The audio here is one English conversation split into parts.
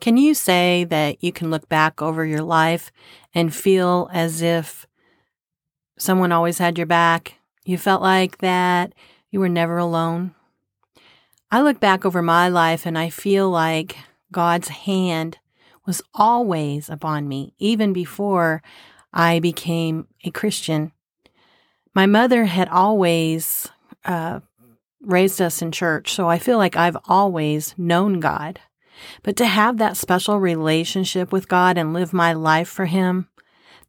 Can you say that you can look back over your life and feel as if someone always had your back? You felt like that you were never alone? I look back over my life and I feel like God's hand was always upon me, even before I became a Christian. My mother had always uh, raised us in church, so I feel like I've always known God. But to have that special relationship with God and live my life for Him,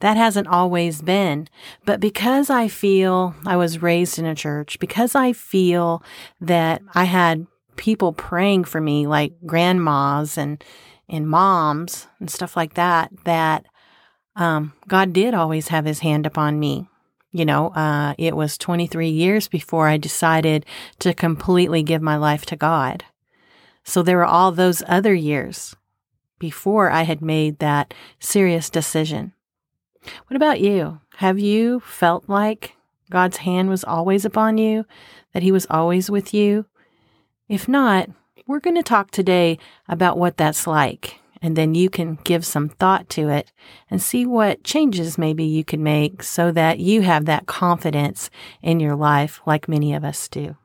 that hasn't always been. But because I feel I was raised in a church, because I feel that I had people praying for me, like grandmas and and moms and stuff like that, that um, God did always have His hand upon me. You know, uh, it was 23 years before I decided to completely give my life to God. So there were all those other years before I had made that serious decision. What about you? Have you felt like God's hand was always upon you, that He was always with you? If not, we're going to talk today about what that's like and then you can give some thought to it and see what changes maybe you can make so that you have that confidence in your life like many of us do.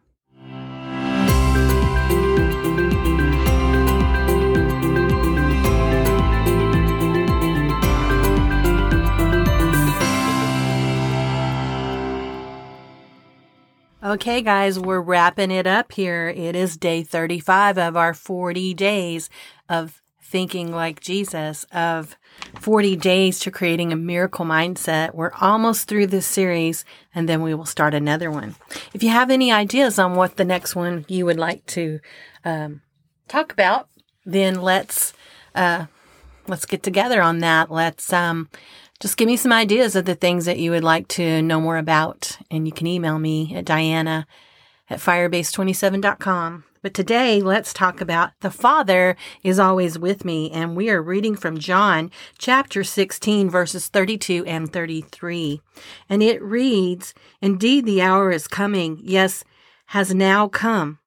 Okay, guys, we're wrapping it up here. It is day 35 of our 40 days of thinking like Jesus of 40 days to creating a miracle mindset. We're almost through this series and then we will start another one. If you have any ideas on what the next one you would like to um, talk about, then let's uh, let's get together on that. Let's um, just give me some ideas of the things that you would like to know more about. And you can email me at diana at firebase27.com. But today, let's talk about the Father is always with me. And we are reading from John chapter 16, verses 32 and 33. And it reads, Indeed, the hour is coming, yes, has now come,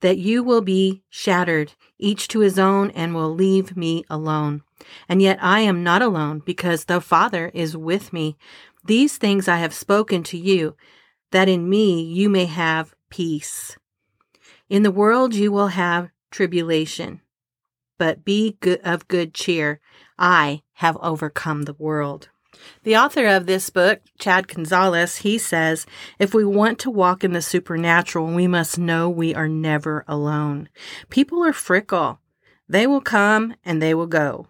that you will be shattered, each to his own, and will leave me alone. And yet I am not alone, because the Father is with me. These things I have spoken to you, that in me you may have peace. In the world you will have tribulation, but be of good cheer. I have overcome the world. The author of this book, Chad Gonzales, he says, if we want to walk in the supernatural, we must know we are never alone. People are fickle. They will come and they will go.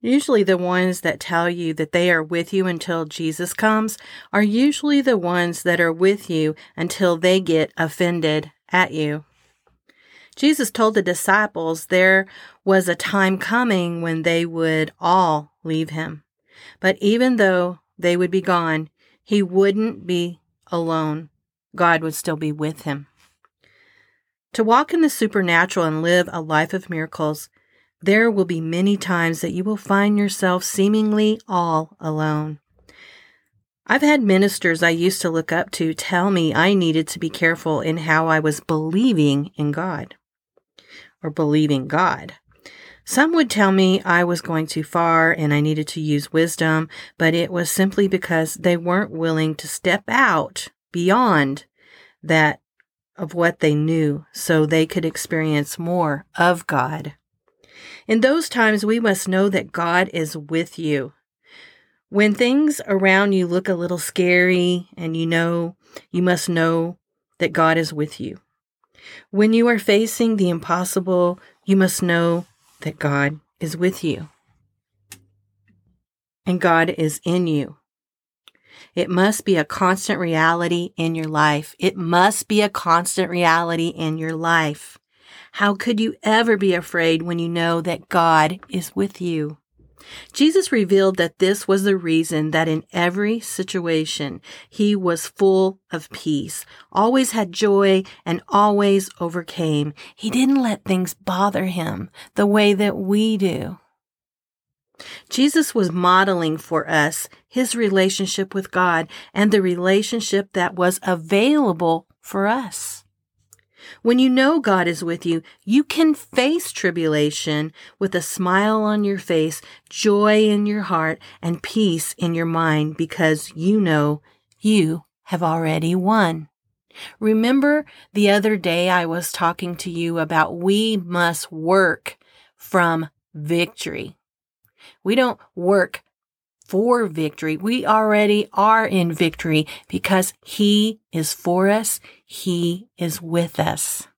Usually, the ones that tell you that they are with you until Jesus comes are usually the ones that are with you until they get offended at you. Jesus told the disciples there was a time coming when they would all leave him. But even though they would be gone, he wouldn't be alone. God would still be with him. To walk in the supernatural and live a life of miracles, there will be many times that you will find yourself seemingly all alone. I've had ministers I used to look up to tell me I needed to be careful in how I was believing in God or believing God. Some would tell me I was going too far and I needed to use wisdom, but it was simply because they weren't willing to step out beyond that of what they knew so they could experience more of God. In those times, we must know that God is with you. When things around you look a little scary and you know, you must know that God is with you. When you are facing the impossible, you must know that God is with you. And God is in you. It must be a constant reality in your life. It must be a constant reality in your life. How could you ever be afraid when you know that God is with you? Jesus revealed that this was the reason that in every situation he was full of peace, always had joy, and always overcame. He didn't let things bother him the way that we do. Jesus was modeling for us his relationship with God and the relationship that was available for us. When you know God is with you, you can face tribulation with a smile on your face, joy in your heart, and peace in your mind because you know you have already won. Remember the other day I was talking to you about we must work from victory. We don't work for victory. We already are in victory because He is for us. He is with us.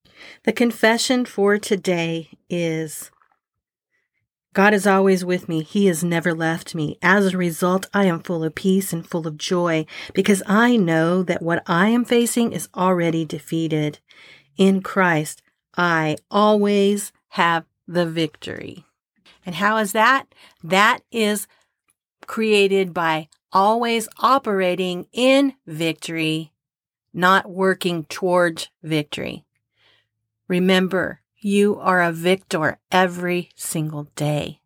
The confession for today is God is always with me. He has never left me. As a result, I am full of peace and full of joy because I know that what I am facing is already defeated. In Christ, I always have the victory. And how is that? That is created by always operating in victory, not working towards victory. Remember, you are a victor every single day.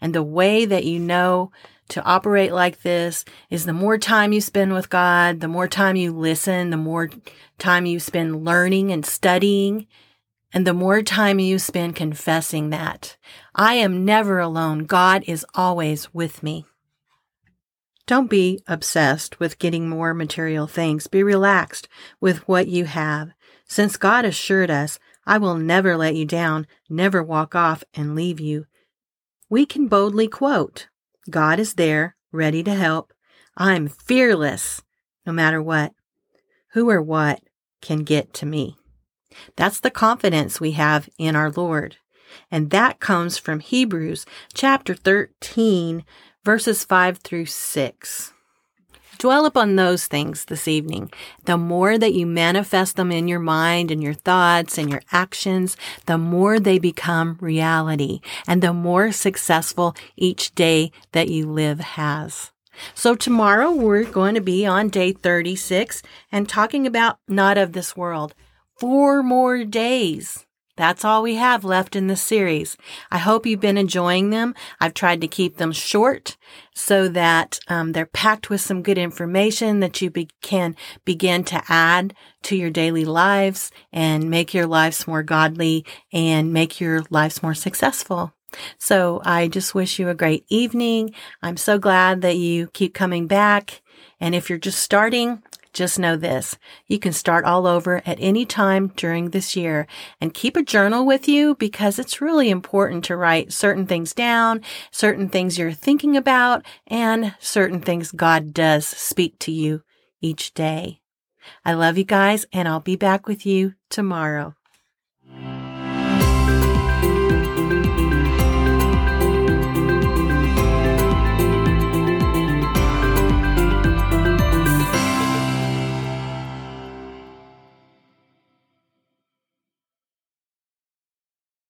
And the way that you know to operate like this is the more time you spend with God, the more time you listen, the more time you spend learning and studying, and the more time you spend confessing that. I am never alone. God is always with me. Don't be obsessed with getting more material things. Be relaxed with what you have. Since God assured us, I will never let you down, never walk off and leave you. We can boldly quote, God is there, ready to help. I'm fearless, no matter what. Who or what can get to me? That's the confidence we have in our Lord. And that comes from Hebrews chapter 13, verses 5 through 6. Dwell upon those things this evening. The more that you manifest them in your mind and your thoughts and your actions, the more they become reality and the more successful each day that you live has. So tomorrow we're going to be on day 36 and talking about not of this world. Four more days that's all we have left in this series. I hope you've been enjoying them. I've tried to keep them short so that um, they're packed with some good information that you be- can begin to add to your daily lives and make your lives more godly and make your lives more successful. So I just wish you a great evening. I'm so glad that you keep coming back. And if you're just starting, just know this. You can start all over at any time during this year and keep a journal with you because it's really important to write certain things down, certain things you're thinking about, and certain things God does speak to you each day. I love you guys and I'll be back with you tomorrow.